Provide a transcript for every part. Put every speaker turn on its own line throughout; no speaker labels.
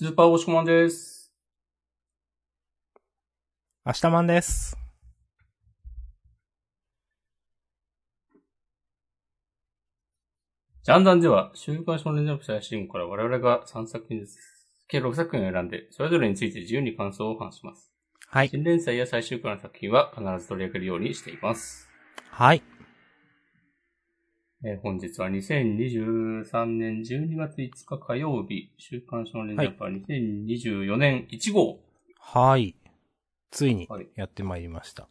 スーパー押し込まんです。
明日マンです。
ジャンダンでは、週刊少年ジャンプ最新号から我々が3作品です。計6作品を選んで、それぞれについて自由に感想を話します。
はい。
新連載や最終回の作品は必ず取り上げるようにしています。
はい。
えー本日は2023年12月5日火曜日、週刊少年ジャンプは2024年1号。
はい。ついに
はい
やってまいりました。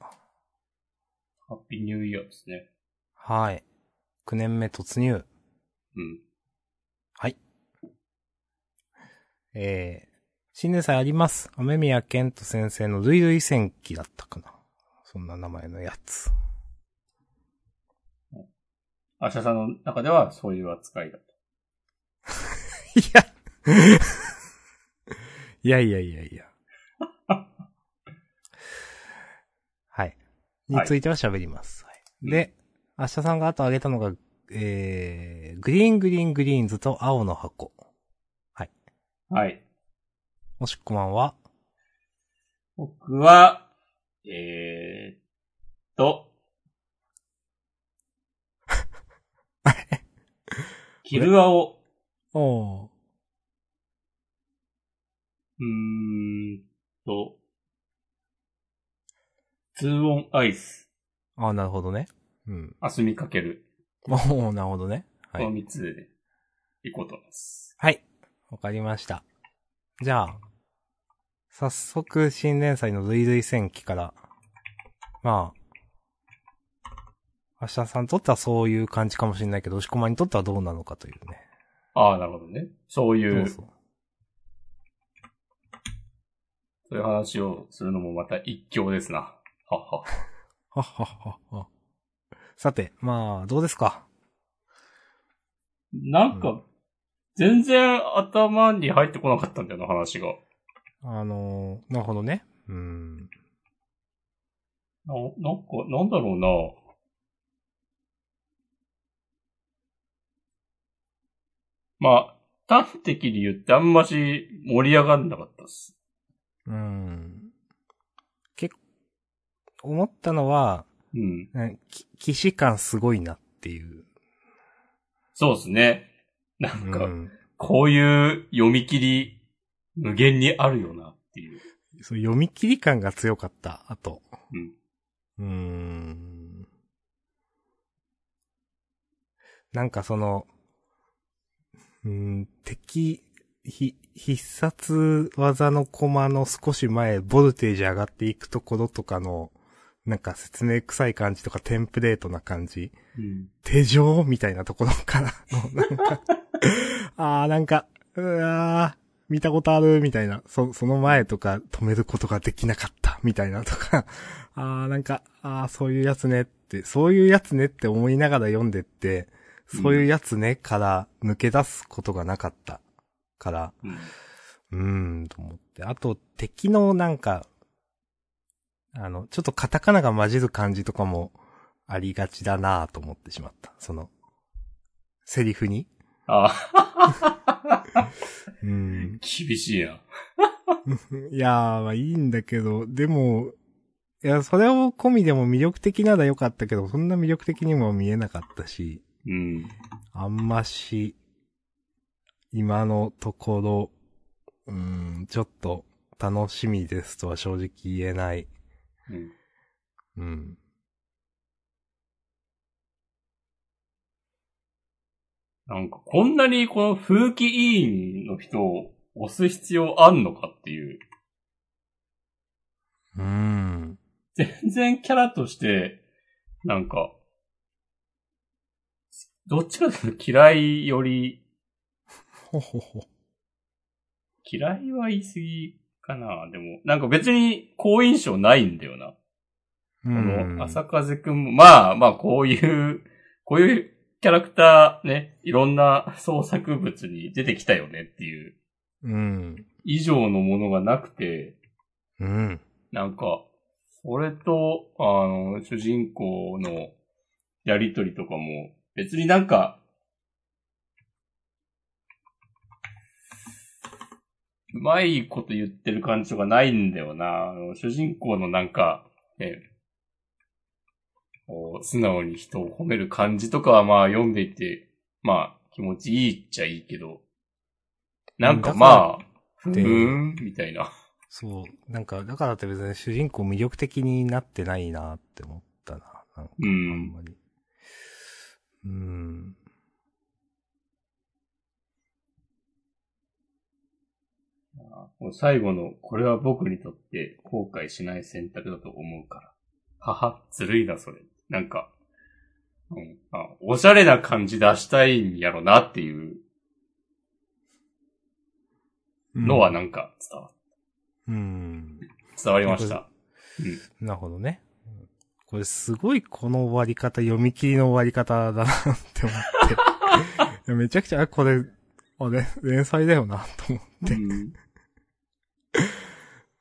ハッピーニューイヤーですね。
はい。9年目突入。
うん。
はい。えー、新年祭あります。雨宮健人先生の類類戦記だったかな。そんな名前のやつ。
アシャさんの中ではそういう扱いだと。
いや。いやいやいやいや。はい。については喋ります。はい、で、明日さんがあと挙げたのが、えー、グリーングリーングリーンズと青の箱。
はい。
もしくまんは、
僕は、えーっと、キルアオ、
おー。
うーんと、ツーオンアイス、
あーなるほどね。うん。
アスミかける、
おー、なるほどね。は
この
い。
三つで、いこうと思います。
はい。わかりました。じゃあ、早速新連載の類類戦記から、まあ、明日さんにとってはそういう感じかもしれないけど、押し込まんにとってはどうなのかというね。
ああ、なるほどね。そういう、
そう
いう話をするのもまた一興ですな。はっは。
はっはっはっは。さて、まあ、どうですか？
なんか、全然頭に入ってこなかったんだよな、話が。
あのーなるほどね。うん。
な、なんか、なんだろうな。まあ、端的に言ってあんまし盛り上がんなかったっす。
うん。結構、思ったのは、
うん。
騎士感すごいなっていう。
そうですね。なんか、
うん
こういう読み切り、無限にあるよなっていう。
そう、読み切り感が強かった、あと。
うん。
うーん。なんかその、うーん、敵、ひ、必殺技のコマの少し前、ボルテージ上がっていくところとかの、なんか説明臭い感じとかテンプレートな感じ。
うん。
手錠みたいなところからの、なんか、あーなんか、うわー見たことあるみたいな、そ、その前とか止めることができなかったみたいなとか、あーなんか、あーそういうやつねって、そういうやつねって思いながら読んでって、そういうやつねから抜け出すことがなかったから、
うん。
うーん、と思って。あと、敵のなんか、あの、ちょっとカタカナが混じる感じとかもありがちだなぁと思ってしまった。その、セリフに。
あ
うん。
厳しいな。
いやー、まあいいんだけど、でも、いや、それを込みでも魅力的なら良かったけど、そんな魅力的にも見えなかったし、
うん。
あんまし、今のところ、うん、ちょっと楽しみですとは正直言えない。
うん。
うん。
なんか、こんなにこの風紀委員の人を押す必要あんのかっていう。
うん。
全然キャラとして、なんか、どっちかというと嫌いより、
ほほほ。
嫌いは言い過ぎかな。でも、なんか別に好印象ないんだよな。
う
こ
ん
の、浅風くんも、まあまあこういう、こういうキャラクターね、いろんな創作物に出てきたよねっていう、
うん。
以上のものがなくて、
うん。
なんか、それと、あの、主人公のやりとりとかも、別になんか、うまいこと言ってる感じがないんだよな。あの主人公のなんか、ね、こう素直に人を褒める感じとかはまあ読んでいて、まあ気持ちいいっちゃいいけど、なんかまあ、ふ
で
ーん、みたいな。
そう。なんか、だからって別に主人公魅力的になってないなって思ったな。なんか、
う
あん
ん。
まり。うん。
この最後の、これは僕にとって後悔しない選択だと思うから。はは、ずるいな、それ。なんか、うん、あおしゃれな感じ出したいんやろなっていうのはなんか伝わ、
うん。
伝わりました。うん。
なるほどね。うんこれすごいこの終わり方、読み切りの終わり方だなって思って。めちゃくちゃ、あこれ、あれ、連載だよな、と思って。
うん。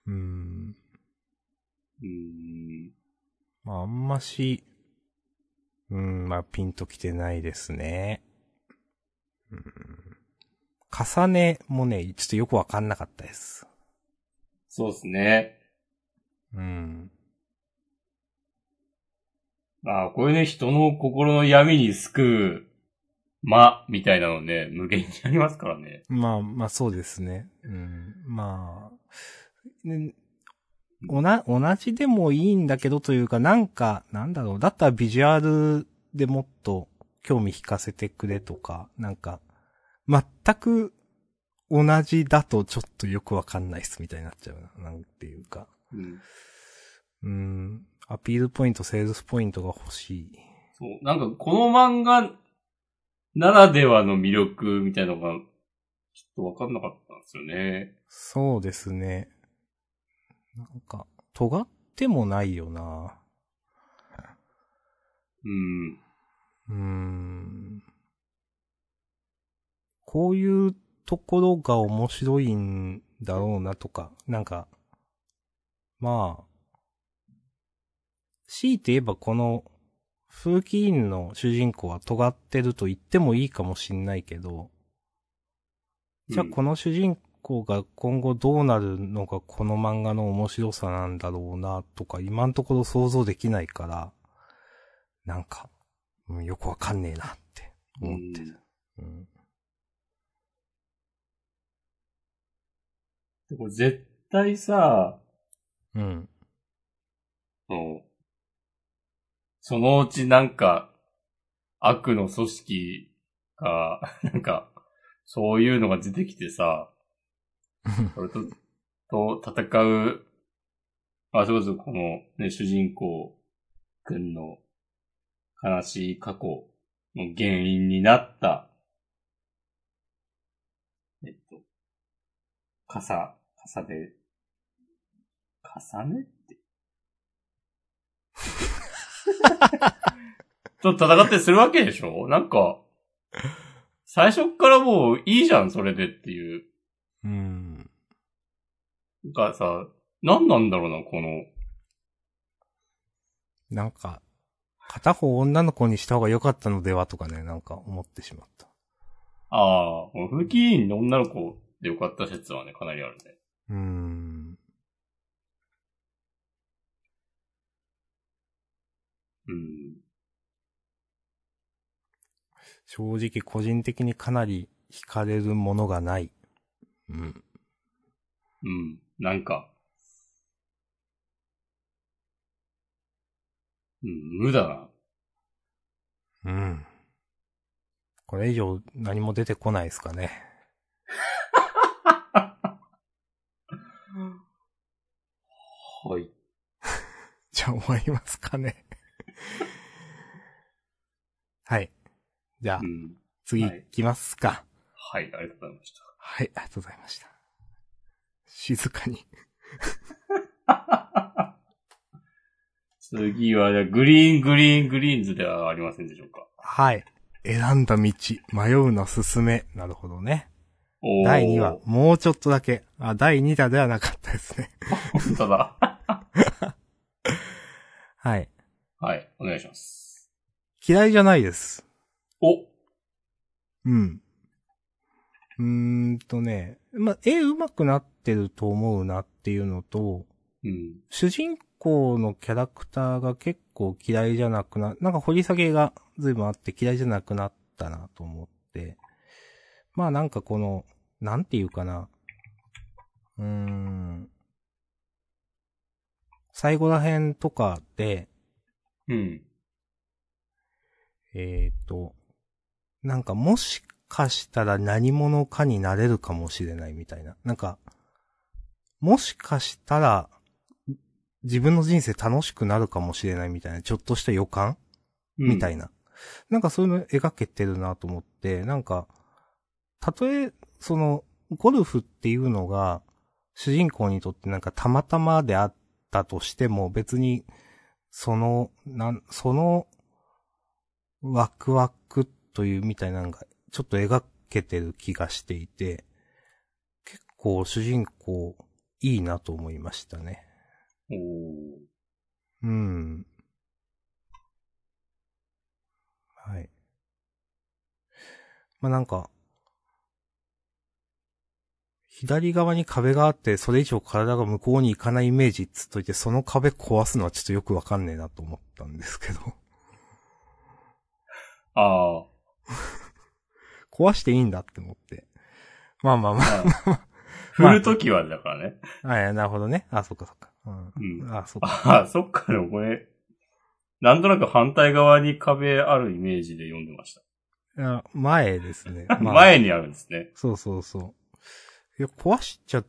うん。
うん。
まあ、あんまし、うん、まあ、ピンときてないですね。うん。重ねもね、ちょっとよくわかんなかったです。
そうですね。
うん。
まあ、こういうね、人の心の闇に救う間みたいなのね、無限にありますからね。
まあ、まあそうですね。うん。まあ、ね、おな、同じでもいいんだけどというか、なんか、なんだろう。だったらビジュアルでもっと興味引かせてくれとか、なんか、全く同じだとちょっとよくわかんないっすみたいになっちゃうな。なんていうか。
うん。
うん。アピールポイント、セールスポイントが欲しい。
そう。なんか、この漫画ならではの魅力みたいなのが、ちょっとわかんなかったんですよね。
そうですね。なんか、尖ってもないよな。
うん。
うーんこういうところが面白いんだろうなとか、なんか、まあ、強いて言えばこの、風紀委員の主人公は尖ってると言ってもいいかもしんないけど、じゃあ
うん
この主人公が今後どうなるのがこの漫画の面白さなんだろうなとか今のところ想像できないから、なんか、うん、よくわかんねえなって思ってる。うん。
でこれ絶対さ、
うん。
うんそのうちなんか、悪の組織が、なんか、そういうのが出てきてさ、それと、と戦う、あ、そうそう、このね、主人公くんの悲しい過去の原因になった、えっと、傘、傘で、重ねって。と戦ってするわけでしょ？なんか、最初っからもういいじゃん、それでっていう。
うん。
なんかさ、何なんだろうな、この、
なんか、片方女の子にした方が良かったのではとかね、なんか思ってしまった。
ああ、この風紀委員の女の子でよかった説はね、かなりあるね。
うーん。
うん。
正直個人的にかなり惹かれるものがない。うん。
うん。なんか、うん、無だな。
うん。これ以上何も出てこないですかね。
はい。
じゃあ終わりますかね。はい。じゃあ
う、ん。
次
はい
行きますか。
はい、ありがとうございました。
はい、ありがとうございました。静かに。
次は、じゃあグリーン、グリーン、グリーンズではありませんでしょうか。
はい。選んだ道、迷うの進め。なるほどね。第2話、。もうちょっとだけ。あ、第2弾ではなかったですね。
本当だ。
はい。
はい、お願いします。
嫌いじゃないです。
お
うん。うーんとね、まあ、絵上手くなってると思うなっていうのと、
うん。
主人公のキャラクターが結構嫌いじゃなくな、なんか掘り下げが随分あって嫌いじゃなくなったなと思って。まあなんかこの、なんていうかな。うーん。最後ら辺とかで、
うん。
えっ、と、なんかもしかしたら何者かになれるかもしれないみたいな。なんか、もしかしたら、自分の人生楽しくなるかもしれないみたいな、ちょっとした予感？みたい
な。
な。なんかそういうの描けてるなと思って、なんか、たとえ、その、ゴルフっていうのが、主人公にとってなんかたまたまであったとしても、別に、その、なん、その、ワクワクというみたいなのが、ちょっと描けてる気がしていて、結構主人公、いいなと思いましたね。
おー
うん。はい。まあ、なんか、左側に壁があって、それ以上体が向こうに行かないイメージっつっといて、その壁壊すのはちょっとよくわかんねえなと思ったんですけど。
ああ。
壊していいんだって思って。まあまあま
まあ振るときはだからね。
あ。あいや、なるほどね。あ、そっかそっか。う。
うんん。
あ、そっか。
ああ、そっか、でもこれ、なんとなく反対側に壁あるイメージで読んでました。
前ですね。まあ
前にあるんですね。
そうそうそう。いや、壊しちゃ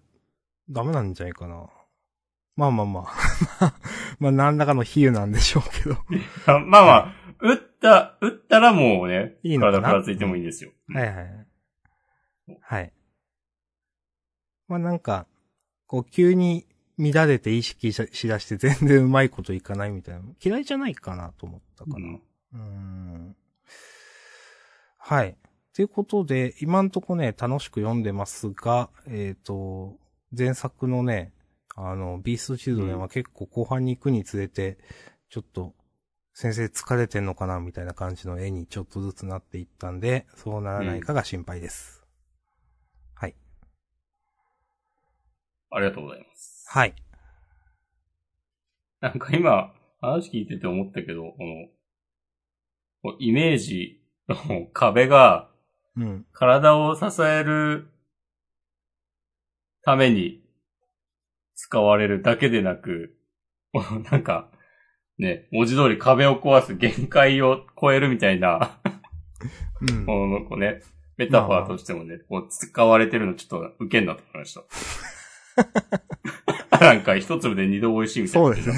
ダメなんじゃないかな。まあまあまあ。まあ何らかの比喩なんでしょうけど。
あ まあまあ、打った、打ったらもうね、
いいのかな？
体ふらついてもいいんですよ。
はいはいはい。はい。まあなんか、こう急に乱れて意識ししだして全然うまいこといかないみたいな。嫌いじゃないかなと思ったかな。
うん
うーんはい。ということで、今んとこね、楽しく読んでますが、えっ、と、前作のね、あの、ビーストチルドレンは結構後半に行くにつれて、ちょっと、先生疲れてんのかなみたいな感じの絵にちょっとずつなっていったんで、そうならないかが心配です。はい。
ありがとうございます。
はい。
なんか今、話聞いてて思ったけど、この、イメージの壁が
うん。
体を支えるために使われるだけでなく、なんか、ね、文字通り壁を壊す限界を超えるみたいな、
うん。
このこうね、メタファーとしてもね、こう使われてるのちょっと受けんなと思いました。なんか一粒で二度美味しいみたいな。
そうですね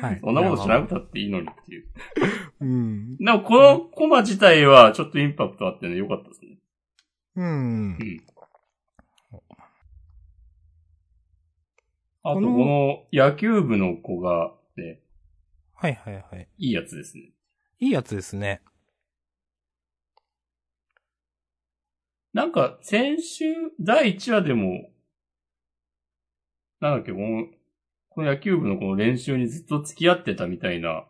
はい。
そんなことしなくたっていいのにっていう。
うん。
でもこのコマ自体はちょっとインパクトあってね、良かったですね。
うん
う。ん。あと、こ
の
野球部の子がね、
はいはいはい。
いいやつですね。
いいやつですね。
なんか、先週、第1話でも、なんだっけ、この、この野球部のこの練習にずっと付き合ってたみたいな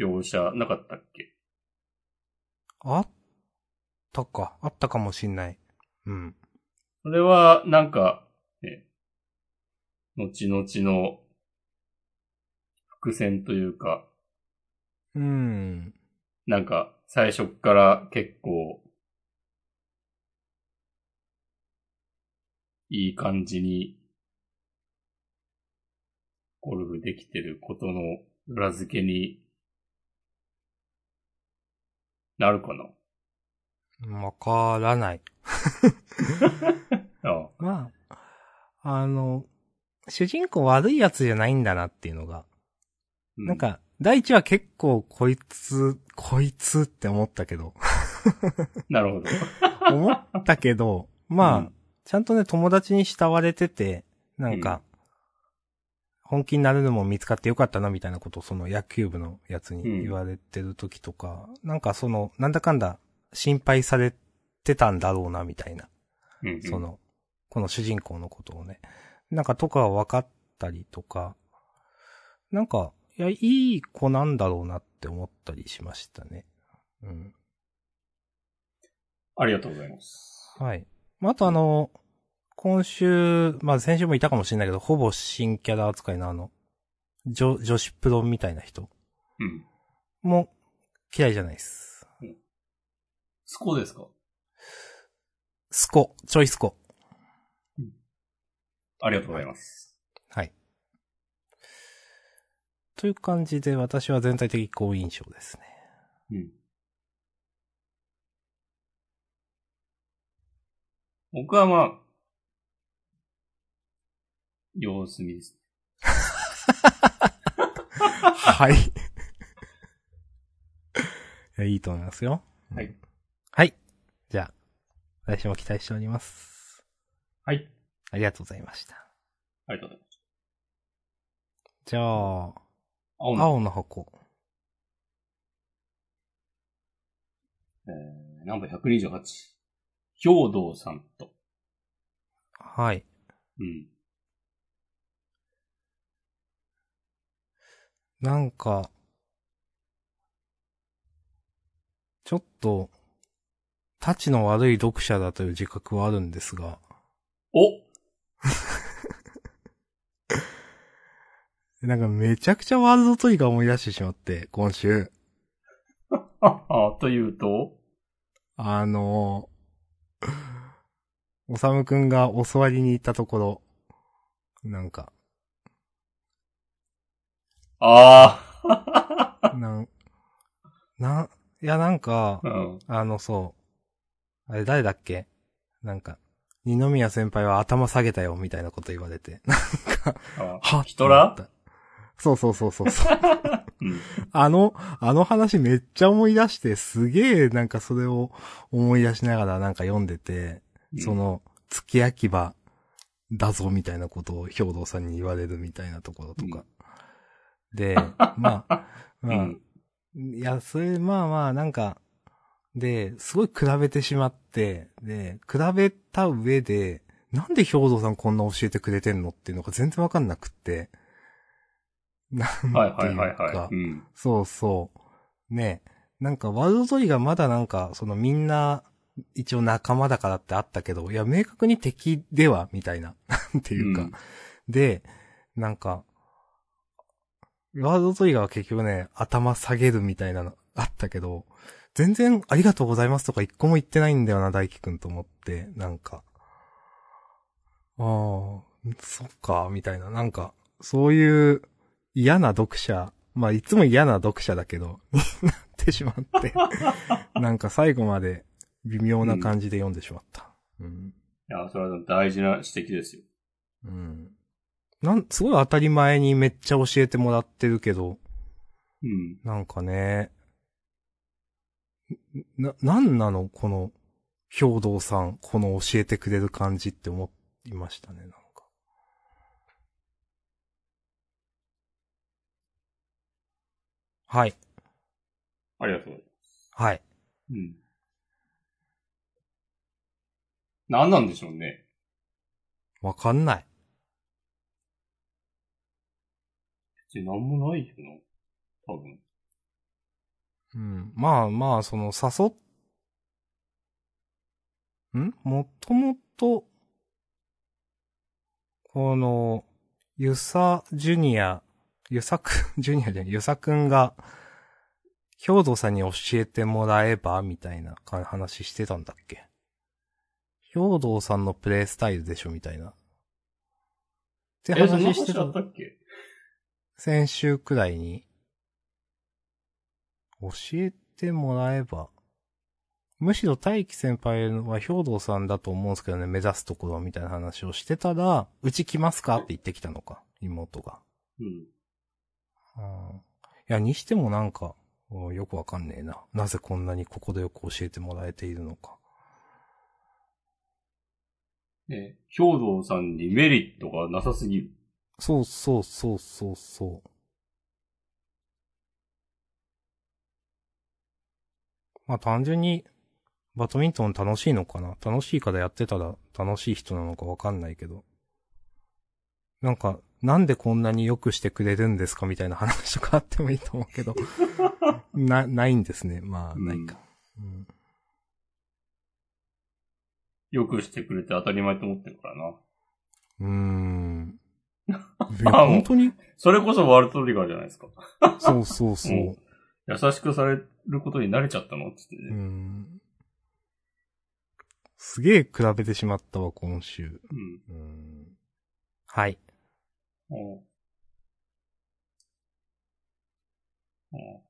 描写なかったっけ？
あったか。あったかもしんない。うん。
それは、なんか、ね、後々の伏線というか、
うん。
なんか、最初っから結構、いい感じに、ゴルフできてることの裏付けになるかな？
わからない。
あ
まあ、あの、主人公悪いやつじゃないんだなっていうのが。
う
なん、か、第一話結構こいつ、こいつって思ったけど。
なるほど。
思ったけど、まあ、
うん
ちゃんとね、友達に慕われてて、なんか、本気になるのも見つかってよかったな、みたいなことをその野球部のやつに言われてる時とか、なんかその、なんだかんだ心配されてたんだろうな、みたいな。
うんうん
その、この主人公のことをね。なんかとかは分かったりとか、なんか、いや、いい子なんだろうなって思ったりしましたね。うん。
ありがとうございます。
はい。まあ、あとあの、今週、まあ先週もいたかもしれないけど、ほぼ新キャラ扱いのあの、女、女子プロみたいな人
うん。
も嫌いじゃないです。
スコですか？
スコ、ちょいスコ。
ありがとうございます。
はい。という感じで私は全体的好印象ですね。
うん。僕はまあ、様子見です。
はい。いや、いいと思いますよ。
はい。
はい。じゃあ、私も期待しております。
はい。
ありがとうございました。
ありがとうございます。
じゃあ、
青の、
青の箱。
えー、ナンバー128。兵道さんと。
はい。
うん。
なんか、ちょっと、タチの悪い読者だという自覚はあるんですが、
お。
なんかめちゃくちゃワールドトリガー思い出してしまって、今週。
というと？
あの、おさむくんが教わりに行ったところ、なんか、
あ
なん、な、いやなんか
あ、、うん。
あのそう、あれ誰だっけ？なんか、二宮先輩は頭下げたよ、みたいなこと言われて。なんか、
あ
は
ヒトラー
って思ったそうそうそうそうそう。
うん。
あの、あの話めっちゃ思い出して、すげえなんかそれを思い出しながらなんか読んでて、その、付け焼き場だぞみたいなことを兵道さんに言われるみたいなところとか。で、まあ、
うん、
まあ、いや、それ、まあまあ、なんか、で、すごい比べてしまって、で、比べた上で、なんで兵道さんこんな教えてくれてんのっていうのが全然わかんなくって。なんていうか、
はいはいはいはい。うん。
そうそう。ねなんか、ワールドトリガーまだなんか、そのみんな、一応仲間だからってあったけど、いや、明確に敵では、みたいな。なんていうか。
うん
で、なんか、ワールドトリガーは結局ね、頭下げるみたいなのあったけど、全然ありがとうございますとか一個も言ってないんだよな、大輝くんと思って、なんか。ああ、そっか、みたいな。なんか、そういう嫌な読者、まあいつも嫌な読者だけど、に なってしまって、なんか最後まで微妙な感じで読んでしまった。うん
いや、それは大事な指摘ですよ。
うん。なん、すごい当たり前にめっちゃ教えてもらってるけど、
うん。
なんかね、な、なんなの？この、兵道さん、この教えてくれる感じって思いましたね、なんか。はい。
ありがとうございます。
はい。
うん。何なんでしょうね。
わかんない。
別に何もないよな。多分。
うん。まあまあ、その、誘っ、ん？もともと、この、ゆさジュニア、ゆさくん、ジュニアじゃない、ゆさくんが、兵道さんに教えてもらえば、みたいなか話してたんだっけ？兵道さんのプレイスタイルでしょ、みたいな。って
え、そんな
話してた
話あっ。たっけ？
先週くらいに、教えてもらえば、むしろ大輝先輩は兵道さんだと思うんですけどね、目指すところみたいな話をしてたら、うち来ますかって言ってきたのか、妹が。
うん。
うん、いや、にしてもなんか、うんよくわかんねえな。なぜこんなにここでよく教えてもらえているのか。
ね、兵道さんにメリットがなさすぎる。
そうそうそうそうそう。まあ単純に、バドミントン楽しいのかな？楽しいからやってたら楽しい人なのかわかんないけど。なんか、なんでこんなに良くしてくれるんですかみたいな話とかあってもいいと思うけど。な、ないんですね。まあ、ないか。うん
よくしてくれて当たり前と思ってるからな。
うーん。本当に、
それこそワールドトリガーじゃないですか。
そうそうそう。
うん優しくされることに慣れちゃったのつって
う
ね。
ん。すげえ比べてしまったわ、今週。
うん。
うん。はい。
おうおう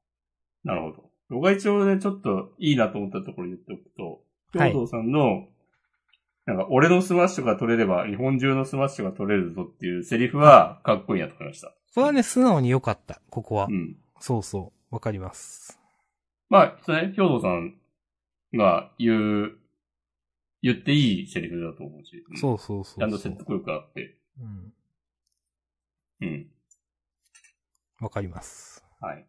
なるほど。僕が一応ね、ちょっといいなと思ったところ言っておくと、
はい
兵藤さんの、なんか、俺のスマッシュが取れれば、日本中のスマッシュが取れるぞっていうセリフは、かっこいいなと思いました。
これはね、素直に良かった、ここは
う。ん。
そうそう。わかります。
まあ、それね、兵藤さんが言う、言っていいセリフだと思うし。
そうそうそう。
ちゃんと説得力があって。
うん。
うん。
わかります。
はい。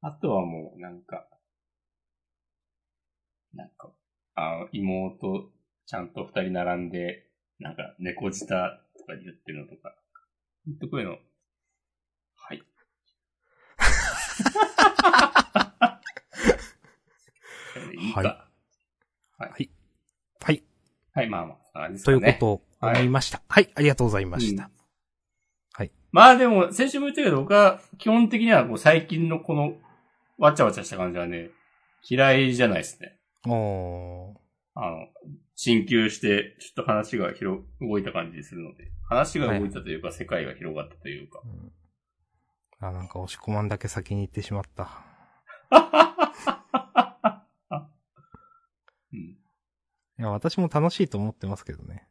あとはもう、なんか、なんか、あ妹、ちゃんと二人並んで、なんか、猫舌とか言ってるのとか、ほんとこういうの、はい。いいか。
はいはい。
はい、まあまあ、あれです
と。いうことを思いました。はい、ありがとうございました。
まあでも、先週も言ったけど、僕は基本的にはこう最近のこの、わちゃわちゃした感じはね、嫌いじゃないですね。
おー。
あの、進級して、ちょっと話が広、動いた感じするので、話が動いたというか、世界が広がったというか。
うんあ、なんか押し込まんだけ先に行ってしまった。
うん。
いや、私も楽しいと思ってますけどね。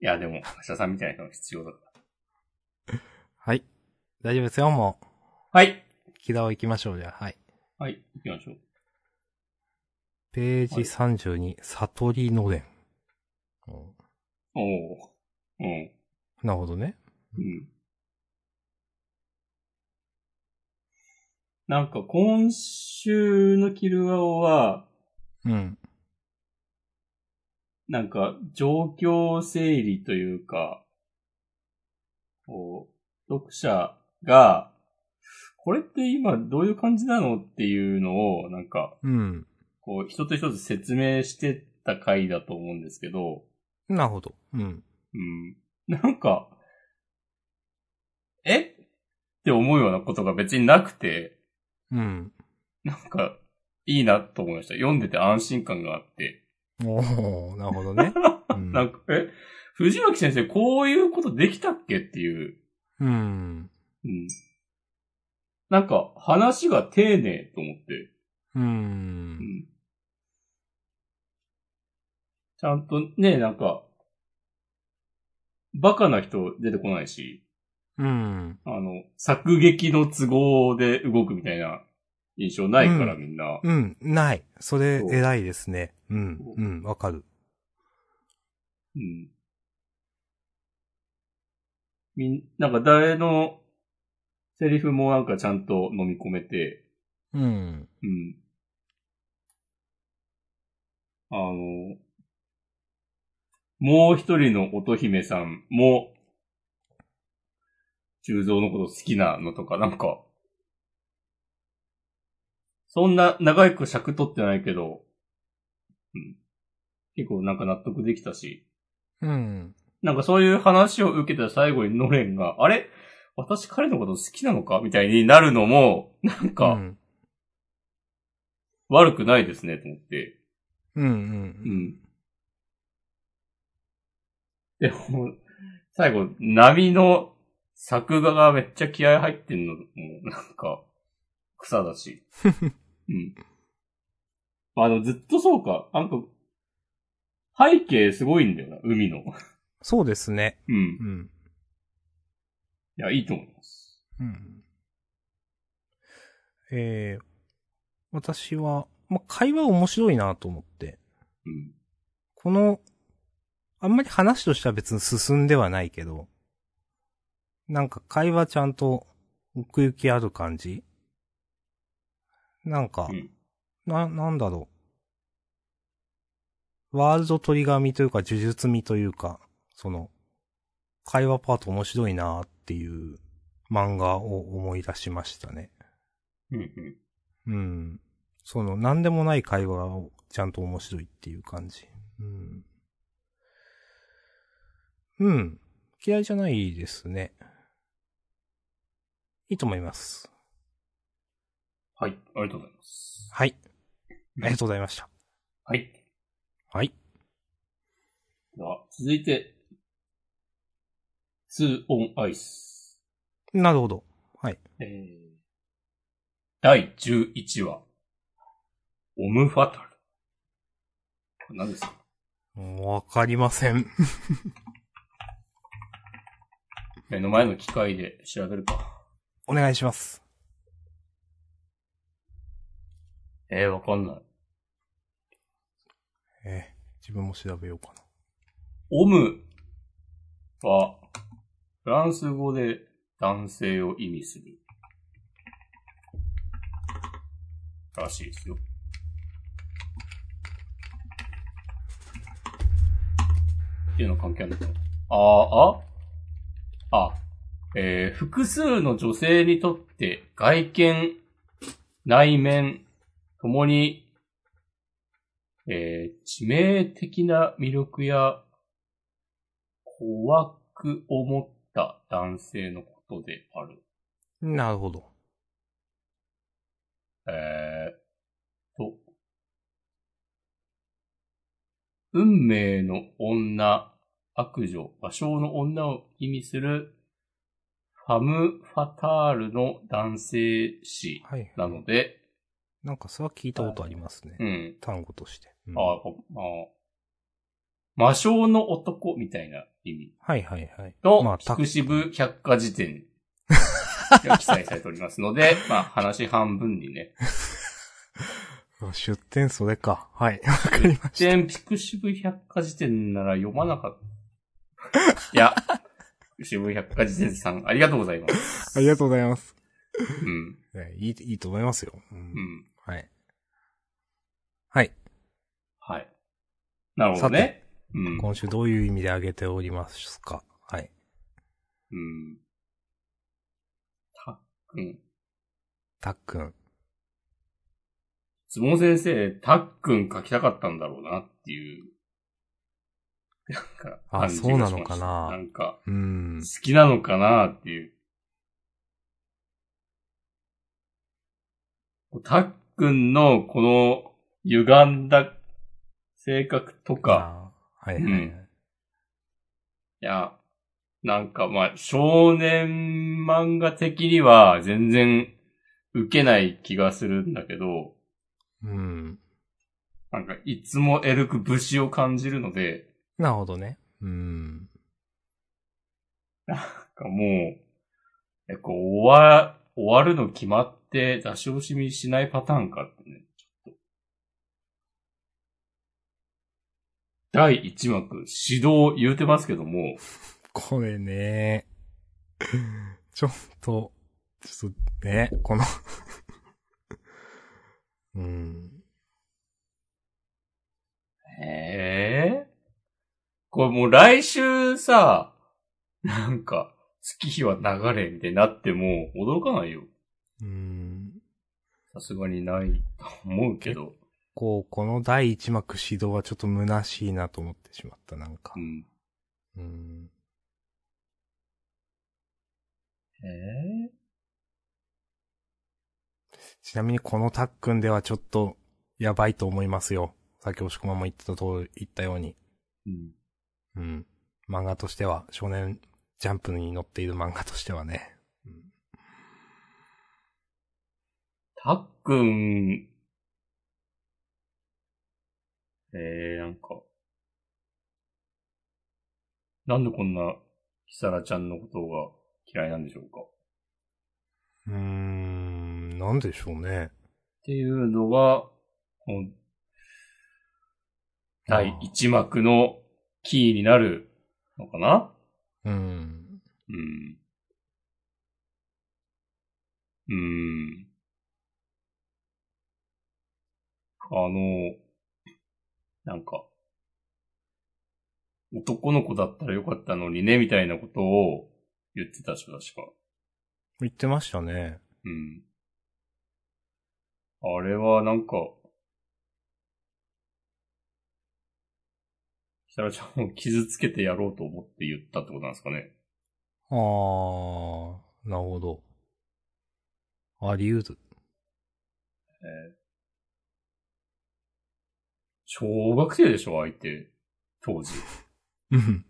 いや、でも、橋田さんみたいな人が必要だから。
はい。大丈夫ですよ、もう。
はい。
木田を行きましょう、じゃあ。はい。
はい、行きましょう。
ページ32、悟りのれん。うん
おおうん。
なるほどね。
うん。なんか、今週のキルアオは、
うん。
なんか、状況整理というか、こう、読者が、これって今どういう感じなのっていうのを、なんか、
うん。
こう、一つ一つ説明してった回だと思うんですけど、
なるほど。うん。
うん。なんか、え？って思うようなことが別になくて、
うん。
なんか、いいなと思いました。読んでて安心感があって。
おー、なるほどね。うん
なんか、え？藤巻先生こういうことできたっけっていう。
うん。
うん。なんか、話が丁寧と思って。
う。
うんん。ちゃんとね、なんか、バカな人出てこないし、
うん。
あの、作劇の都合で動くみたいな印象ないから、
う
みんな。
うん。ない。それ偉いですね。うんうん。わかる。
うん。みん、なんか誰のセリフもなんかちゃんと飲み込めて、
うん。
うん。あの、もう一人の乙姫さんも、中蔵のこと好きなのとか、なんか、そんな長く尺取ってないけど、うん。結構なんか納得できたし、
うん。
なんかそういう話を受けた最後にノレンが、あれ？私彼のこと好きなのか？みたいになるのも、なん
う
か、
ん。
悪くないですね、と思って。
うん。う。
うんん。でも、最後、波の作画がめっちゃ気合入ってんのも、なんか、草だし。うん。あの、ずっとそうか。なんか、背景すごいんだよな、海の。
そうですね。
うん。
うん。
いや、いいと思います。
うん。えー、私は、まあ、会話面白いなと思って。
うん。
この、あんまり話としては別に進んではないけど、なんか会話ちゃんと奥行きある感じ？なんか、
うん
な、なんだろう。ワールドトリガー味というか呪術味というか、その、会話パート面白いなっていう漫画を思い出しましたね。
うん。うん。
うん。その、なんでもない会話をちゃんと面白いっていう感じ。うん。うん。嫌いじゃないですね。いいと思います。
はい。ありがとうございます。
はい。ありがとうございました。
はい。
はい。
では、続いて、2 on ice。
なるほど。はい。
えー、第11話。オムファタル。これ何ですか？
うんわかりません。
目の前の機械で調べるか。
お願いします。
えー、わかんない。
えー自分も調べようかな。
オムは、フランス語で男性を意味する。らしいですよ。っていうの関係あるのかなああ、あ、えー複数の女性にとって外見、内面、ともにえー致命的な魅力や怖く思った男性のことである。
なるほど。
えー、と、運命の女、悪女、魔性の女を意味するファム・ファタールの男性詞
はい。
なので、
なんかそれは聞いたことありますね。
うん、
単語として。うん
ああ、あ魔性の男みたいな意味
はいはいはい。
と、
まあた
ピクシブ百科事典が記載されておりますので、まあ話半分にね、
出典それか。はい。わかりました。
全ピクシブ百科事典なら読まなかった。いや、ピクシブ百科事典さん、ありがとうございます。
ありがとうございます。
うん。
えいい、いいと思いますよ。うん
うん。
はい。はい。
はい。なるほどね。うん。
今週どういう意味で挙げておりますか？はい。
うん。たっくん。
たっくん。
ズボン先生、たっくん書きたかったんだろうなっていう。なんか、
あそうなのかな
なんか、
うーん。
好きなのかなっていう。たっくんのこの歪んだ性格とか。
はいはいはい。
いや、なんかまあ少年漫画的には全然受けない気がするんだけど、
うん。
なんかいつもエルク節を感じるので、
なるほどね。うん。
なんかもう、え、こう終わ、終わるの決まって出し惜しみしないパターンかってね、ちょっと。第1幕、指導言うてますけども、
これね、ちょっと、ちょっとね、この うん。
ええこれもう来週さ、なんか、月日は流れみたいになっても驚かないよ。
うん。
さすがにないと思うけど。
こう、この第一幕指導はちょっと虚しいなと思ってしまった、なんか
う。ん。
うん。
ええ
ちなみにこのタックンではちょっと、やばいと思いますよ。さっき押し込まも言ってたと、言ったように。
うん。
うん。漫画としては、少年ジャンプに載っている漫画としてはね。うん
たっくん、えー、なんか、なんでこんな、キサラちゃんのことが嫌いなんでしょうかっ
うーん、なんでしょうね。
ていうのが、この第1幕のキーになるのかな？
うん。
うん。うん。あの、なんか、男の子だったらよかったのにね、みたいなことを言ってたでしょ、確か。
言ってましたね。
うん。あれはなんか、キャラちゃんを傷つけてやろうと思って言ったってことなんですかね。
あー、なるほど。あり得る。
えー小学生でしょ、相手。当時。
うん。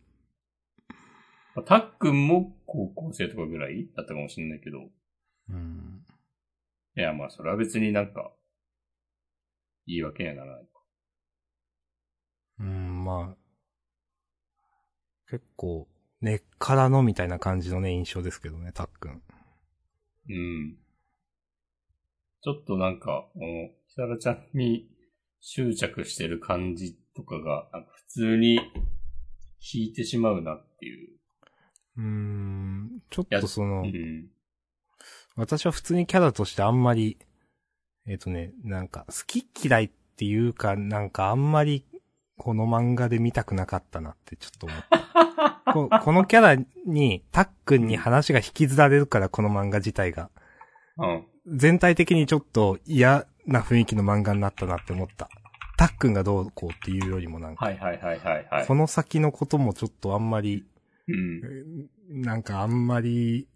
まあたっくんも高校生とかぐらいだったかもしれないけど。
うん。
いや、まあ、それは別になんか、言い訳にはならない。
うん、まあ。結構、根っからのみたいな感じのね、印象ですけどね、たっくん。
うん。ちょっとなんか、この、キサラちゃんに執着してる感じとかが、なんか普通に引いてしまうなっていう。
うーん、ちょっ
や
とその、
うん。
私は普通にキャラとしてあんまり、えっ、とね、なんか、好き嫌いっていうか、なんかあんまり、この漫画で見たくなかったなってちょっと思った。ここのキャラに、たっくんに話が引きずられるから、この漫画自体が。
うん。
全体的にちょっと嫌な雰囲気の漫画になったなって思った。たっくんがどうこうっていうよりもなんか、
はいはいはいはいはい
こ。の先のこともちょっとあんまり、
うん。
なんかあんまり、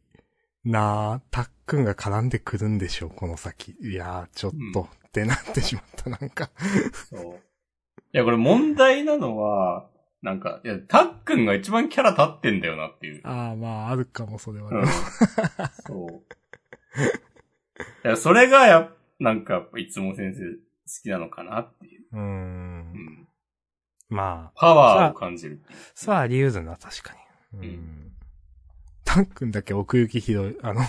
なあ、たっくんが絡んでくるんでしょう、この先。いやー、ちょっと、ってなってしまった、なんか。
そう。いや、これ問題なのは、なんか、いや、たっくんが一番キャラ立ってんだよなっていう。
ああ、まあ、あるかも、それは
うん
ね。。
そう。いや、それがや、なんか、いつも先生好きなのかなっていう。
うー。
うんん。
まあ、
パワーを感じる。
さあ、理由だな、確かに。う
うん
ん。たっくんだけ奥行きひどい、あの、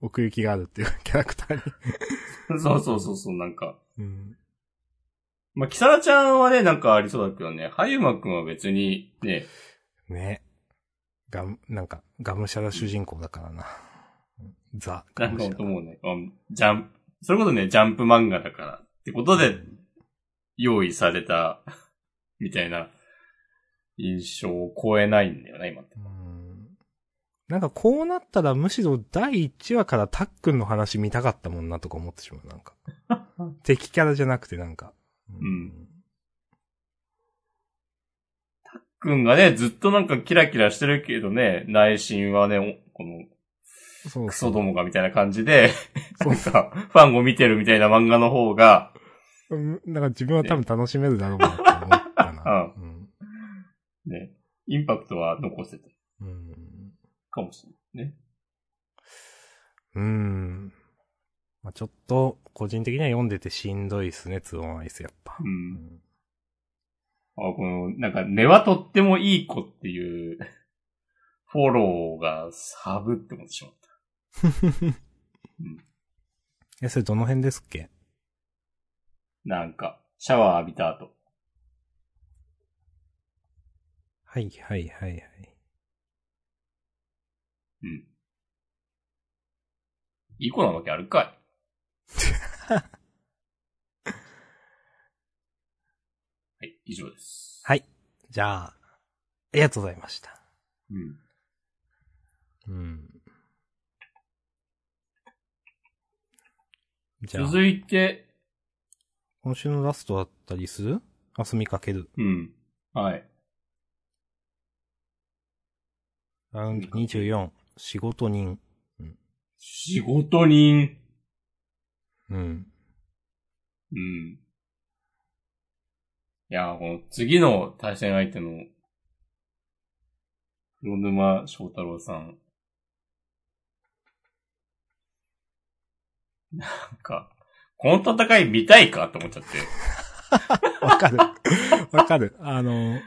奥行きがあるっていうキャラクターに。
そうそうそうそう、なんか。
うん。
まあ、キサラちゃんはね、なんかありそうだけどね、はゆまくんは別に、ね、
ね。ガム、なんか、ガムシャラ主人公だからな。ザ・
なんか
ガムシャラ。
思うね。あジャンプ、それこそね、ジャンプ漫画だから。ってことで、用意された、みたいな印象を超えないんだよね、今って。
うんなんかこうなったらむしろ第1話からたっくんの話見たかったもんなとか思ってしまう、なんか。敵キャラじゃなくてなんか。
うんくんがね、ずっとなんかキラキラしてるけどね、内心はね、おこの、
そう
クソどもがみたいな感じで、
そう
なんか、ファンを見てるみたいな漫画の方が、
うん。だから自分は多分楽しめるだろうなって思ったな。うん。
ね、インパクトは残せてる
うん。
かもしれないね。
うん。まあちょっと、個人的には読んでてしんどいっすね、ツーオンアイス、やっぱ。
うん。あ、この、なんか、根はとってもいい子っていう、フォローがサブって思ってしまった。
え、それどの辺ですっけ？
なんか、シャワー浴びた後。
はいはいはいはい。
うん。いい子なわけあるかい はい、以上です。
はい。じゃあ、ありがとうございました。
うん。
うん。じゃあ、
続いて、
今週のラストだったりするあすみかける。
うん。はい。
ラウンド24、仕事人。
仕事人。
うん。
うん。いや、この次の対戦相手の、黒沼翔太郎さん。なんか、この戦い見たいか？って思っちゃって。
わかる。わかる。あの、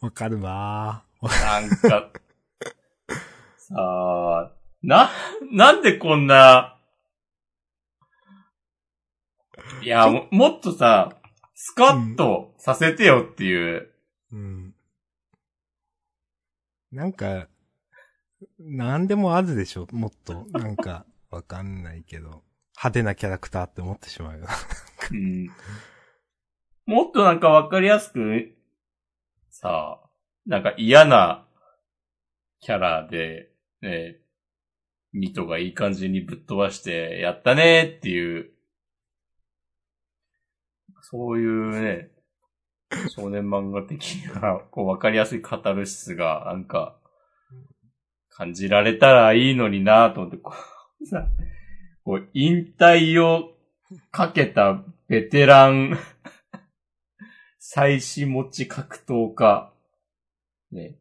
わかるわ
なんか、さあ、な、なんでこんな、いや、ももっとさ、スカッとさせてよっていう、
うん。なんか、なんでもあるでしょ、もっと。なんか、わかんないけど。派手なキャラクターって思ってしまうよ。
うん、もっとなんかわかりやすく、さあ、なんか嫌なキャラで、ね、ミトがいい感じにぶっ飛ばして、やったねっていう、そういうね、少年漫画的な、こう、わかりやすいカタルシスが、なんか、感じられたらいいのになと思って、こう、さ、こう、引退をかけたベテラン、妻子持ち格闘家、ね。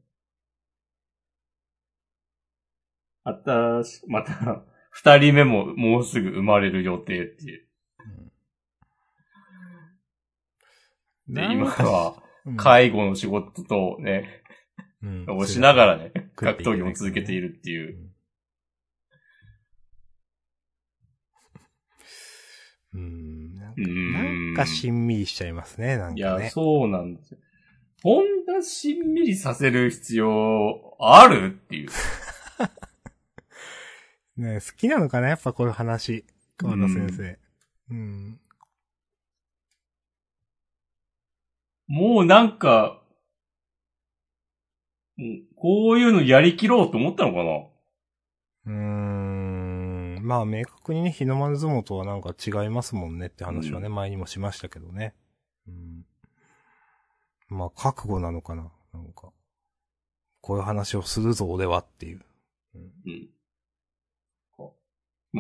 あたし、また、二人目ももうすぐ生まれる予定っていう。で、今は、
うん
介護の仕事とね、
うん
をしながらね、格闘技も続けているっていう。
うん。なんか
ん
なんかしんみりしちゃいますね、なん
い
かね。
や、そうなんですよ。こんなしんみりさせる必要あるっていう。
ね好きなのかなやっぱこういう話。川田先生。うん。
もうなんか、こういうのやりきろうと思ったのかな？
うーん。まあ明確にね、日の丸相撲とはなんか違いますもんねって話はね、
う
前にもしましたけどね。うん。まあ覚悟なのかな？なんか。こういう話をするぞ、俺はっていう。うん
う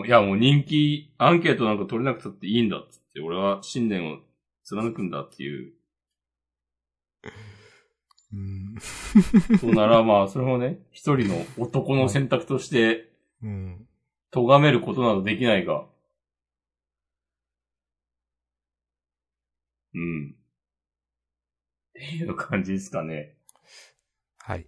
ん。いや、もう人気、アンケートなんか取れなくたっていいんだっつって、俺は信念を貫くんだっていう。
うん。
そうならまあ、それもね、一人の男の選択として、
うん。
咎めることなどできないが。うん。っていう感じですかね。
はい。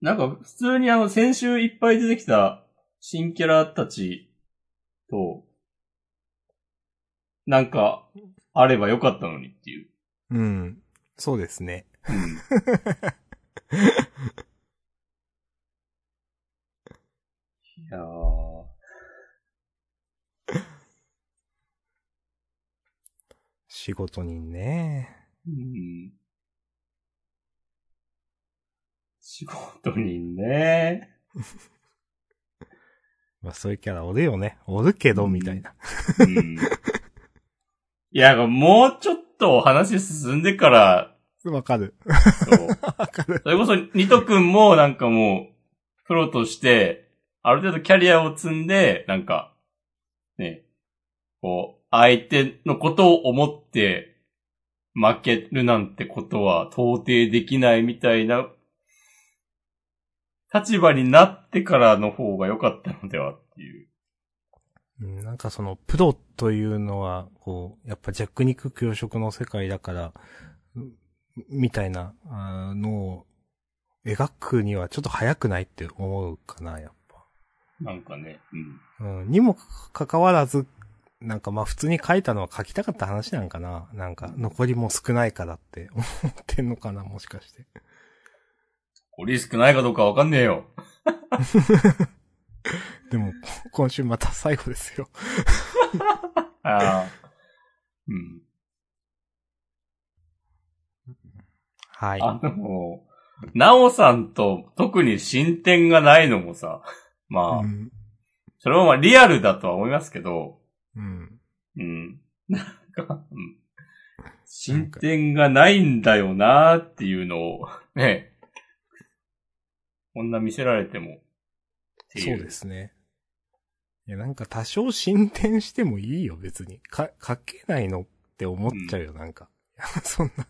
なんか、普通にあの、先週いっぱい出てきた新キャラたちと、なんか、あればよかったのにっていう。
うん。そうですね。
うん。いやー。
仕事人ね。
うん。仕事人ね。
まあそういうキャラおるよね。おるけど、
うん
みたいな。
うん。いや、もうちょっと話進んでから、
わかる。わかる。
それこそ、ニト君もなんかもう、プロとして、ある程度キャリアを積んで、なんか、ね、こう、相手のことを思って、負けるなんてことは到底できないみたいな、立場になってからの方が良かったのではっていう。
うんなんかその、プロというのは、こう、やっぱ弱肉強食の世界だから、うんみたいな、あのを描くにはちょっと早くないって思うかな、やっぱ。
なんかね、うん。
うん、にもかかわらず、なんかまあ普通に書いたのは書きたかった話なんかな。なんか残りも少ないからって 思ってんのかな、もしかして。
これリスクないかどうかわかんねえよ。
でも、今週また最後ですよ。
ああ。うん。
はい。
あの、なおさんと特に進展がないのもさ、まあ、
うん。
それはまあリアルだとは思いますけど、
うん。
うん。なんか、うん。進展がないんだよなーっていうのを、ね、こんな見せられても、っていう。
そうですね。いや、なんか多少進展してもいいよ、別に。か、書けないのって思っちゃうよ、なんか。いや そんな。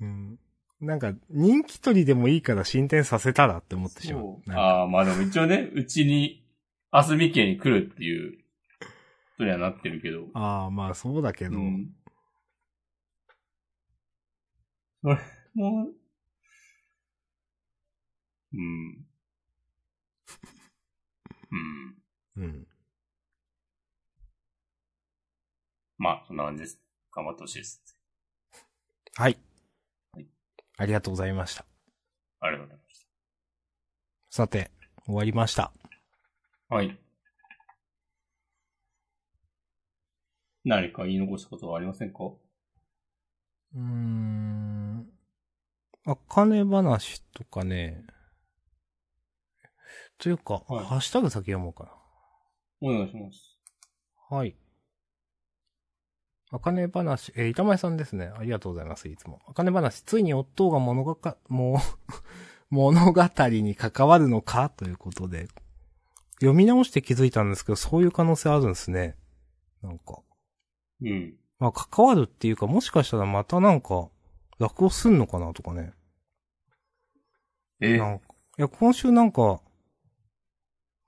うん。なんか、人気取りでもいいから進展させたらって思ってしまう。
そう。
なんか
ああ、まあでも一応ね、うちに、アスミ家に来るっていう、ことにはなってるけど。
ああ、まあそうだけど、
うん。それも、うん。うん。
うん。
まあ、そんな感じです。頑張ってほしいです。
はい
はい。
ありがとうございました。
ありがとうございまし
さて、終わりました。
た。はい。何か言い残したことはありませんか？
うーん。あかね話とかね。というか、
はい
ハッシュタグ先読もうか
お願いします。
な。はい。あかね話、えー、板前さんですね。ありがとうございます、いつも。あかね話、ついに夫が物がか、もう 物語に関わるのか？ということで、読み直して気づいたんですけど、そういう可能性あるんですね。なんか。
うん。
まあ、関わるっていうか、もしかしたらまたなんか、落語すんのかな？とかね。
え？
なんか、いや、今週なんか、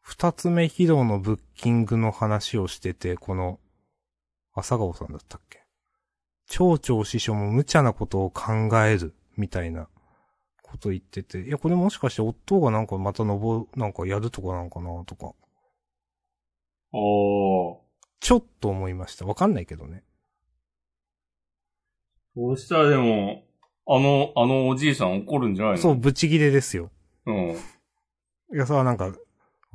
二つ目披露のブッキングの話をしてて、この、朝顔さんだったっけ？町長師匠も無茶なことを考える、みたいなこと言ってて、いや、これもしかして夫がなんかまた登る、なんかやるとかなんかな、とか、
おー。
ちょっと思いました。わかんないけどね。
そうしたらでも、あの、あのおじいさん怒るんじゃないの？
そう、。ブチギレですよ。
うん。
いや、それはなんか、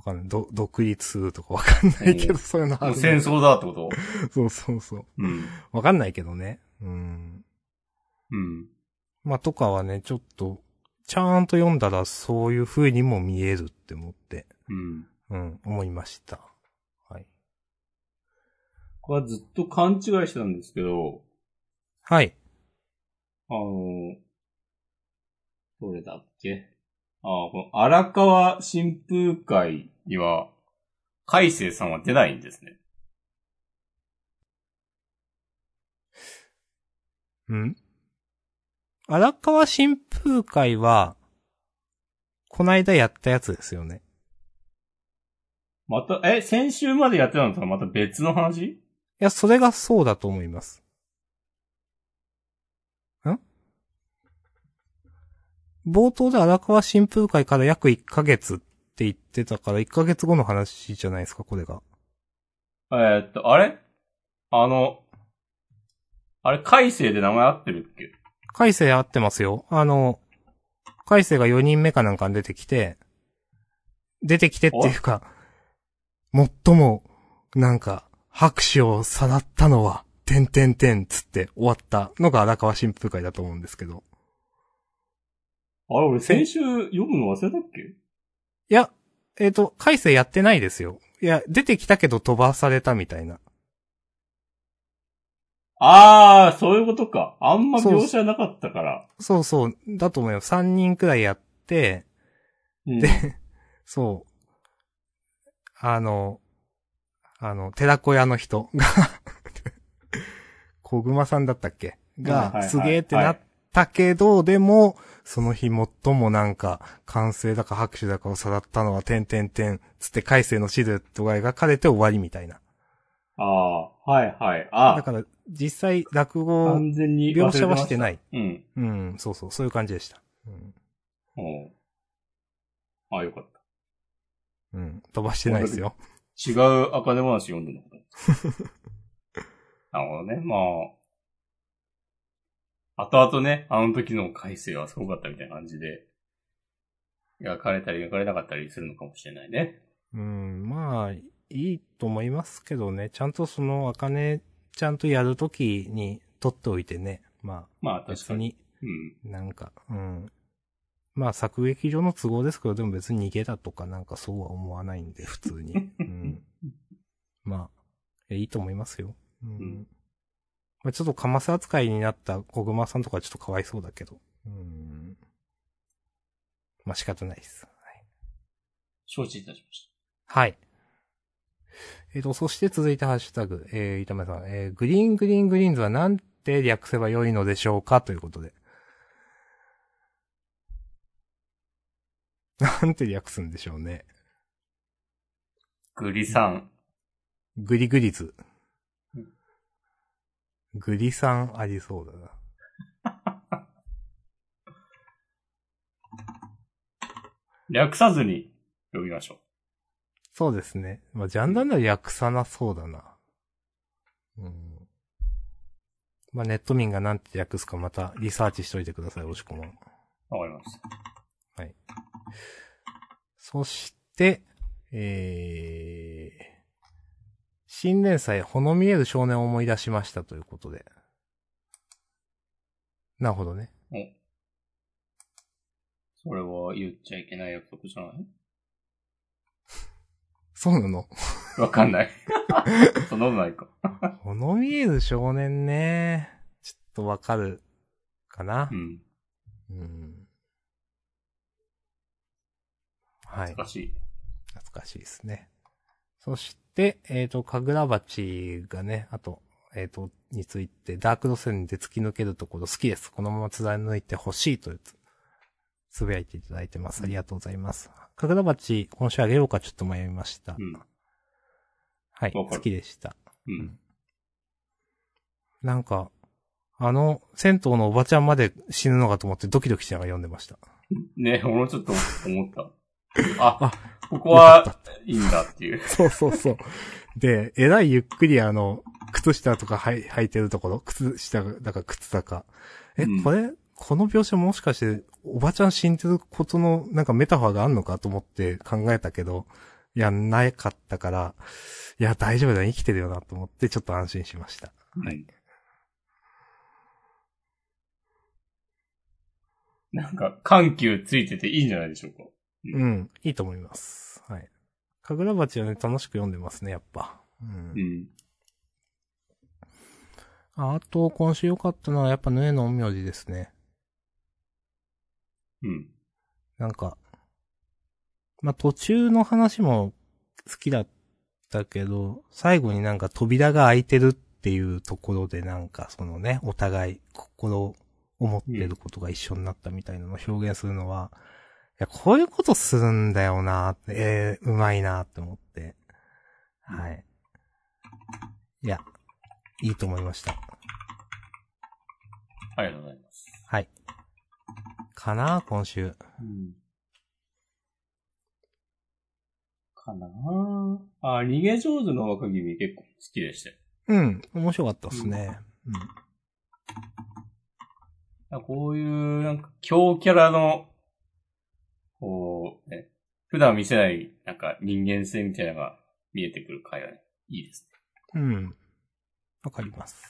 わかんない。ど、独立とかわかんないけど、
うん
そういうのある。
戦争だってこと
そうそうそう。
うん。
わかんないけどね。うん。
うん。
まあ、とかはね、ちょっと、ちゃんと読んだらそういう風にも見えるって思って、
うん。
うん、思いました。はい。
これはずっと勘違いしてたんですけど、
はい。
あの、どれだっけ？あこの荒川新風会には、海星さんは出ないんですね。
ん？荒川新風会は、こないだやったやつですよね。
また、え、先週までやってたのとはまた別の話？
いや、それがそうだと思います。ん？冒頭で荒川新風会から約1ヶ月って言ってたから、1ヶ月後の話じゃないですか、これが。
えーっと、あれ？あの、あれ、海星で名前合ってるっけ？
海星合ってますよ。あの、海星が4人目かなんかに出てきて、出てきてっていうか、最も、なんか、拍手をさらったのは、てんてんてんつって終わったのが荒川新風会だと思うんですけど。
あれ、俺先週読むの忘れたっけ？
いや、えっ、と、海星やってないですよ。いや、出てきたけど飛ばされたみたいな。
あー、そういうことか。あんま描写なかったから。
そうそう、だと思うよ。3人くらいやって、
うん
で、そう。あの、あの、寺子屋の人が、小熊さんだったっけ？が、
はいはいはい
すげーってなったけど、でも、その日最もなんか、歓声だか拍手だかをさらったのは、てんてんてん、つって海星のシルエットが描かれて終わりみたいな。
あー、はいはい。あ
だから、実際、落語、
完全に
描写はしてない。
うん。
うん、そうそう、そういう感じでした。うん。
おうあ、よかった。
うん、飛ばしてないですよ。
違う赤根話読んでるのかと。なるほどね。まあ、後々ね、あの時の改正はすごかったみたいな感じで、描かれたり描かれなかったりするのかもしれないね。
うん、まあ、いいと思いますけどね。ちゃんとその、あかね、ちゃんとやるときに取っておいてね。まあ、
まあ確かに。うん。
なんか、うん。まあ、作劇上の都合ですけど、でも別に逃げだとかなんかそうは思わないんで、普通に。うん。まあ、いいと思いますよ。うん。
うん
まあ、ちょっとかませ扱いになった小熊さんとかちょっとかわいそうだけど。うん。まあ仕方ないです。はい
承知いたしまし
はい。えっ、と、そして続いてハッシュタグ、えー、板目さん、えー、グリーングリーングリーンズはなんて略せばよいのでしょうか？ということで。なんて略すんでしょうね。
た。グリさん。
グリグリズ
うん。
グリさんありそうだな。
略さずに呼びましょ
そうですね。まあ、ジャンダンなら略さなそうだな。うん。まあ、ネット民がなんて略すかまたリサーチしといてください、おしこま。
わかりました。
はい。そして、えー、新連載、ほの見える少年を思い出しましたということで。なるほどね。
お。それは言っちゃいけない約束じゃない？
そうなの？
わかんない。そんなことないか。
この見える少年ね。ちょっとわかるかな
う。ん。
うん。はい。
難しい。
懐かしいですね。そして、えっ、と、かぐら鉢がね、あと、えっ、と、について、ダーク路線で突き抜けるところ好きです。このまま貫いてほしいというつ、つぶやいていただいてます。ありがとうございます。かぐら鉢、今週あげようかちょっと迷いました。
うん。
はい、好きでした。
うん。
なんか、あの、銭湯のおばちゃんまで死ぬのかと思ってドキドキしながら読んでました。
ね、俺もちょっと思った。あ、
あ
ここはいいんだっていう。
そうそうそう。で、えらいゆっくりあの、靴下とか履い履いてるところ、靴下だか靴だか。え、
うん
これ、この描写もしかして、おばちゃん死んでることの、なんかメタファーがあんのかと思って考えたけど、いや、なかったから、いや、大丈夫だ、生きてるよなと思って、ちょっと安心しました。
はい。なんか、緩急ついてていいんじゃないでしょうか。
うん、いいと思います。はい。かぐら鉢はね、楽しく読んでますね、やっぱ。うん
うん。
あと、今週良かったのは、やっぱ、ヌエの陰陽師ですね。
うん。
なんか、まあ、途中の話も好きだったけど、最後になんか扉が開いてるっていうところでなんかそのね、お互い心思ってることが一緒になったみたいなのを表現するのは、いや、こういうことするんだよなって、えー、うまいなって思って。はい。いや、いいと思いました。
ありがとうございます。
はい。かな今週。
うん。かなぁ。あ、逃げ上手の若君結構好きでしたよ。
うん、面白かったですね。うん。
なんかこういう、なんか、強キャラの、こう、ね、普段見せない、なんか人間性みたいなのが見えてくる回はね、いいですね。
うん。わかります。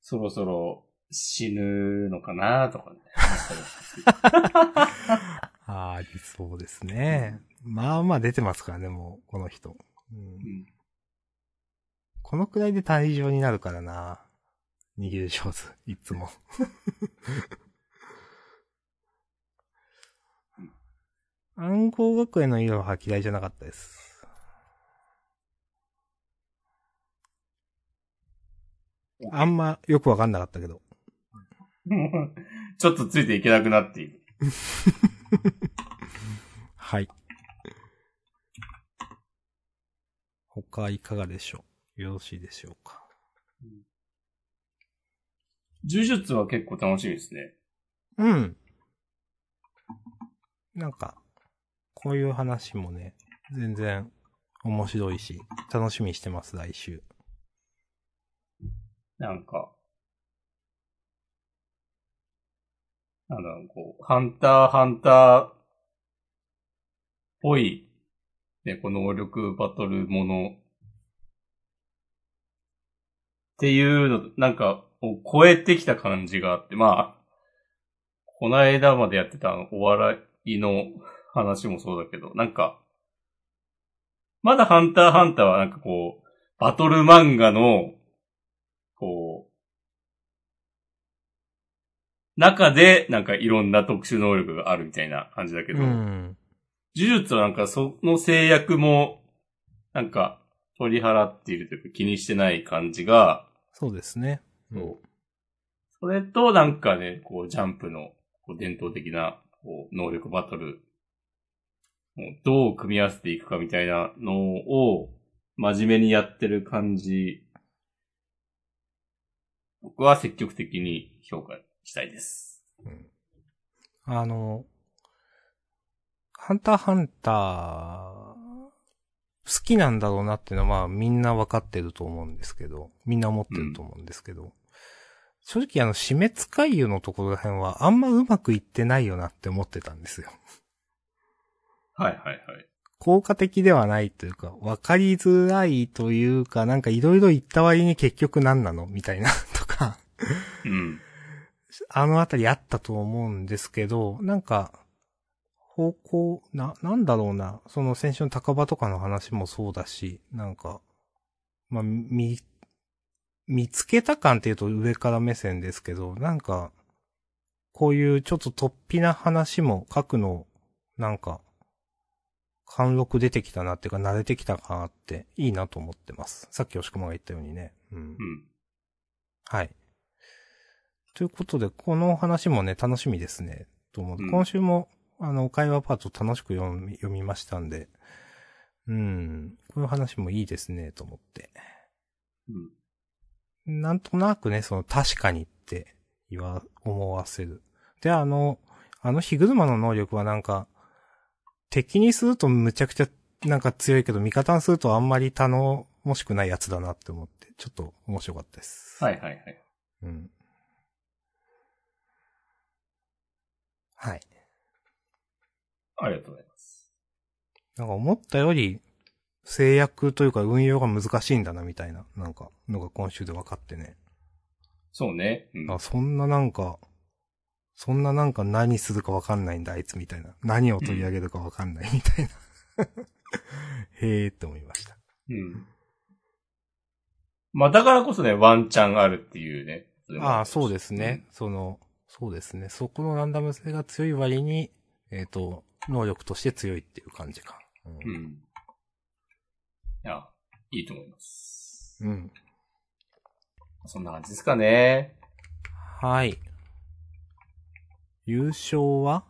そろそろ死ぬのかなとかね。
ああ、理想ですね。まあまあ出てますからね、もう、この人。うん
うん
このくらいで退場になるからな。逃げる上手、いつも。暗号学園の色は嫌いじゃなかったです。あんまよくわかんなかったけど。
ちょっとついていけなくなっている。
はい。他いかがでしょう？よろしいでしょうか？
呪術は結構楽しみですね。
うん。なんか、こういう話もね、全然面白いし、楽しみにしてます、来週。
なんか、なんだろう、こう、ハンター、ハンターっぽい、ね、この能力バトルものっていうの、なんか、を超えてきた感じがあって、まあ、この間までやってたお笑いの話もそうだけど、なんか、まだハンターハンターはなんかこう、バトル漫画の、こう、中でなんかいろんな特殊能力があるみたいな感じだけど、
うん。
呪術はなんかその制約も、なんか取り払っているというか気にしてない感じが、
そうですね。うん。
そう。それとなんかね、こうジャンプのこう伝統的なこう能力バトルをどう組み合わせていくかみたいなのを真面目にやってる感じ、僕は積極的に評価したいです。
あの、ハンターハンター、好きなんだろうなっていうのはまあみんなわかってると思うんですけど、みんな思ってると思うんですけど、正直あの、死滅回遊のところら辺はあんまうまくいってないよなって思ってたんですよ。
はいはいはい。
効果的ではないというか、わかりづらいというか、なんかいろいろ言った割に結局何なのみたいなとか、
うん。
あのあたりあったと思うんですけど、なんか、方向、な、なんだろうな。その先週の高場とかの話もそうだし、なんか、まあ、み、見つけた感っていうと上から目線ですけど、なんか、こういうちょっと突飛な話も書くの、なんか、貫禄出てきたなっていうか慣れてきたかなっていいなと思ってます。さっき押し込まが言ったようにね。うん。
うん。
はい。ということで、この話もね、楽しみですね。と思う。
うん
今週も、あの、会話パート楽しく読み読みましたんで、うん、こういう話もいいですね、と思って。
うん。
なんとなくね、その、確かにって言わ、思わせる。で、あの、あの火車の能力はなんか、敵にするとむちゃくちゃなんか強いけど、味方にするとあんまり頼もしくないやつだなって思って、ちょっと面白かったです。
はいはいはい。
うん。はい。
ありがとうございます。
なんか思ったより、制約というか運用が難しいんだなみたいな、なんか、のが今週で分かってね。
そうね。うん。
あ、そんななんか、そんななんか何するか分かんないんだあいつみたいな。何を取り上げるか分かんないみたいな。へーって思いました。
うん。まあだからこそね、ワンチャンあるっていうね。
ああ、そうですね。。その、そうですね。そこのランダム性が強い割に、えっ、と、能力として強いっていう感じか。
うん。うんいや、いいと思います。
うん。
そんな感じですかね。
はい。優勝は？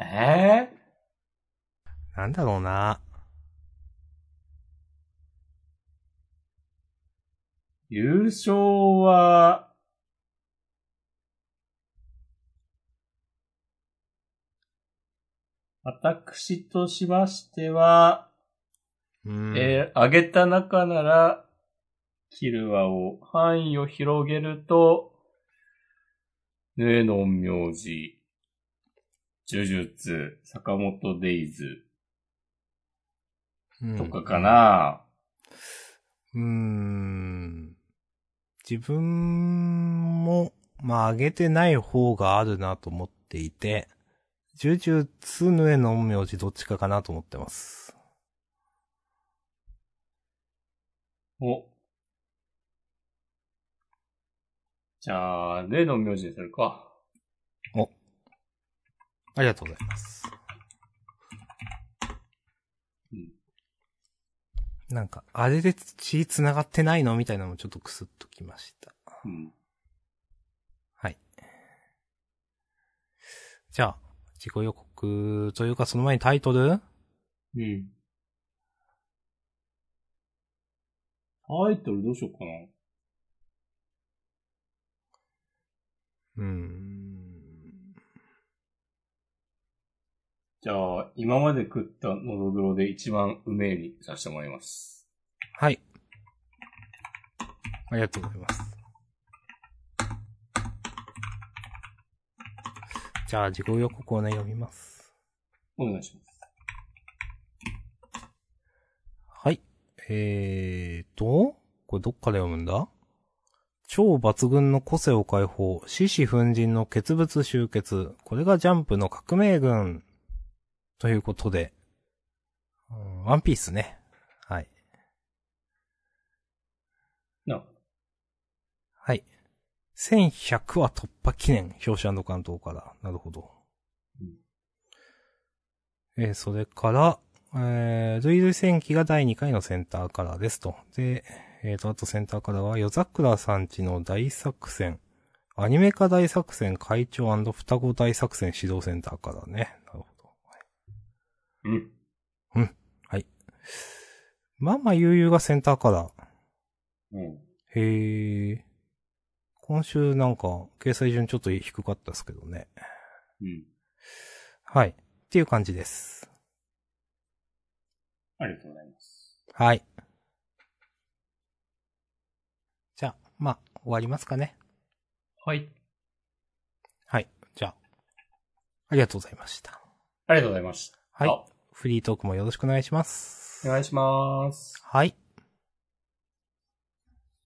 ええ
なんだろうな。
優勝は、私としましては、
うん。
えー、上げた中なら、キルワを範囲を広げると、ヌエノン名字、呪術、坂本デイズ
うん
とかかな、
うーん。自分も、まあ、上げてない方があるなと思っていて、呪術の絵の陰陽師どっちかかなと思ってます。
お。じゃあ、ヌエノン名字にするか。
ありがとうございます。
うん。
なんか、あれで血繋がってないのみたいなのもちょっとクスッときました。
うん。
はい。じゃあ、自己予告というかその前にタイトル？
うん。タイトルどうしようかな。
うーん。
じゃあ、今まで食ったのどぐろで一番うめえにさせてもらいます。
はい。ありがとうございます。じゃあ、自己予告をね、読みます。
お願いします。
はい。えーと、これどっから読むんだ？超抜群の個性を解放、獅子奮陣の結物集結。これがジャンプの革命軍。ということで、うんワンピースね。はい。
な、
はい。1100話突破記念、表紙関東から。なるほど。
うん
えーそれから、えー、ルイル戦記が第2回のセンターカラーですと。で、えーと、あとセンターカラーは、夜桜さんちの大作戦。アニメ化大作戦会長双子大作戦指導センターカラーね。なるほど。
うん。
まあまあ、悠々がセンターカラー。
うん。
へえ。今週なんか、掲載順ちょっと低かったですけどね。
うん。
はい。っていう感じです。
ありがとうございます。
はい。じゃあ、まあ、終わりますかね。
はい。
はい。じゃあ、ありがとうございました。
ありがとうございました。
はい
あ。
フリートークもよろしくお願いします。
お願いします。
はい。